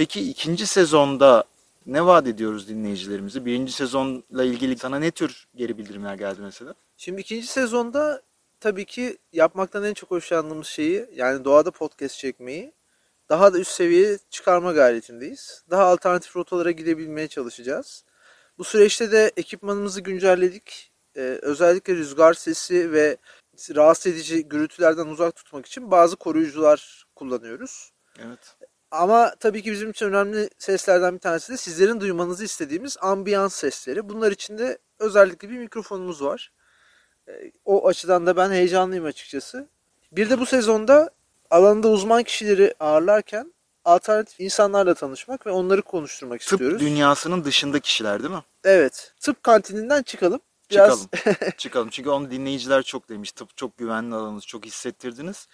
Peki ikinci sezonda ne vaat ediyoruz dinleyicilerimize? Birinci sezonla ilgili sana ne tür geri bildirimler geldi mesela? Şimdi ikinci sezonda tabii ki yapmaktan en çok hoşlandığımız şeyi yani doğada podcast çekmeyi daha da üst seviyeye çıkarma gayretindeyiz. Daha alternatif rotalara gidebilmeye çalışacağız. Bu süreçte de ekipmanımızı güncelledik. Ee, özellikle rüzgar sesi ve rahatsız edici gürültülerden uzak tutmak için bazı koruyucular kullanıyoruz. Evet. Ama tabii ki bizim için önemli seslerden bir tanesi de sizlerin duymanızı istediğimiz ambiyans sesleri. Bunlar için de özellikle bir mikrofonumuz var. Ee, O açıdan da ben heyecanlıyım açıkçası. Bir de bu sezonda alanında uzman kişileri ağırlarken alternatif insanlarla tanışmak ve onları konuşturmak Tıp istiyoruz. dünyasının dışında kişiler değil mi? Evet. Tıp kantininden çıkalım. Biraz Çıkalım. Çıkalım. Çünkü onu dinleyiciler çok demiş. Tıp çok güvenli alanınız. Çok hissettirdiniz.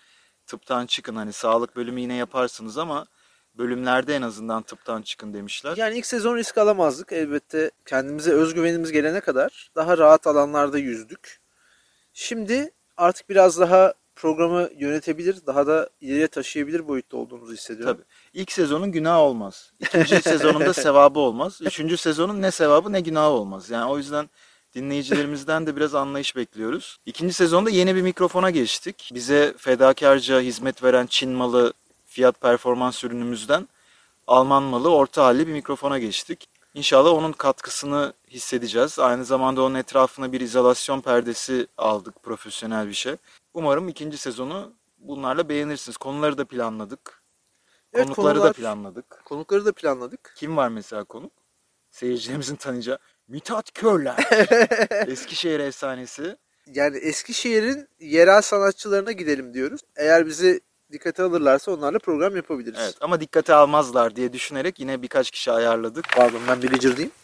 Tıptan çıkın. Hani sağlık bölümü yine yaparsınız ama bölümlerde en azından tıptan çıkın demişler. Yani ilk sezon risk alamazdık. Elbette kendimize özgüvenimiz gelene kadar daha rahat alanlarda yüzdük. Şimdi artık biraz daha programı yönetebilir, daha da ileriye taşıyabilir boyutta olduğumuzu hissediyorum. Tabii. İlk sezonun günahı olmaz. İkinci sezonun da sevabı olmaz. Üçüncü sezonun ne sevabı ne günahı olmaz. Yani o yüzden dinleyicilerimizden de biraz anlayış bekliyoruz. İkinci sezonda yeni bir mikrofona geçtik. Bize fedakarca hizmet veren Çin malı fiyat performans ürünümüzden Alman malı orta halli bir mikrofona geçtik. İnşallah onun katkısını hissedeceğiz. Aynı zamanda onun etrafına bir izolasyon perdesi aldık profesyonel bir şey. Umarım ikinci sezonu bunlarla beğenirsiniz. Konuları da planladık. Evet, Konukları da konular- planladık. Konukları da planladık. Kim var mesela konuk? Seyircilerimizin tanıyacağı Mithat Körler. Eskişehir efsanesi. Yani Eskişehir'in yerel sanatçılarına gidelim diyoruz. Eğer bizi dikkate alırlarsa onlarla program yapabiliriz. Evet ama dikkate almazlar diye düşünerek yine birkaç kişi ayarladık. Pardon ben bir gıcırdayım.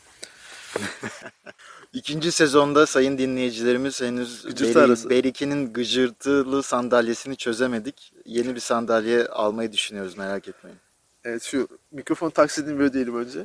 İkinci sezonda sayın dinleyicilerimiz henüz Gıcırtı Beri- arası. Berike'nin gıcırtılı sandalyesini çözemedik. Yeni bir sandalye almayı düşünüyoruz merak etmeyin. Evet şu mikrofon taksidini bir ödeyelim önce.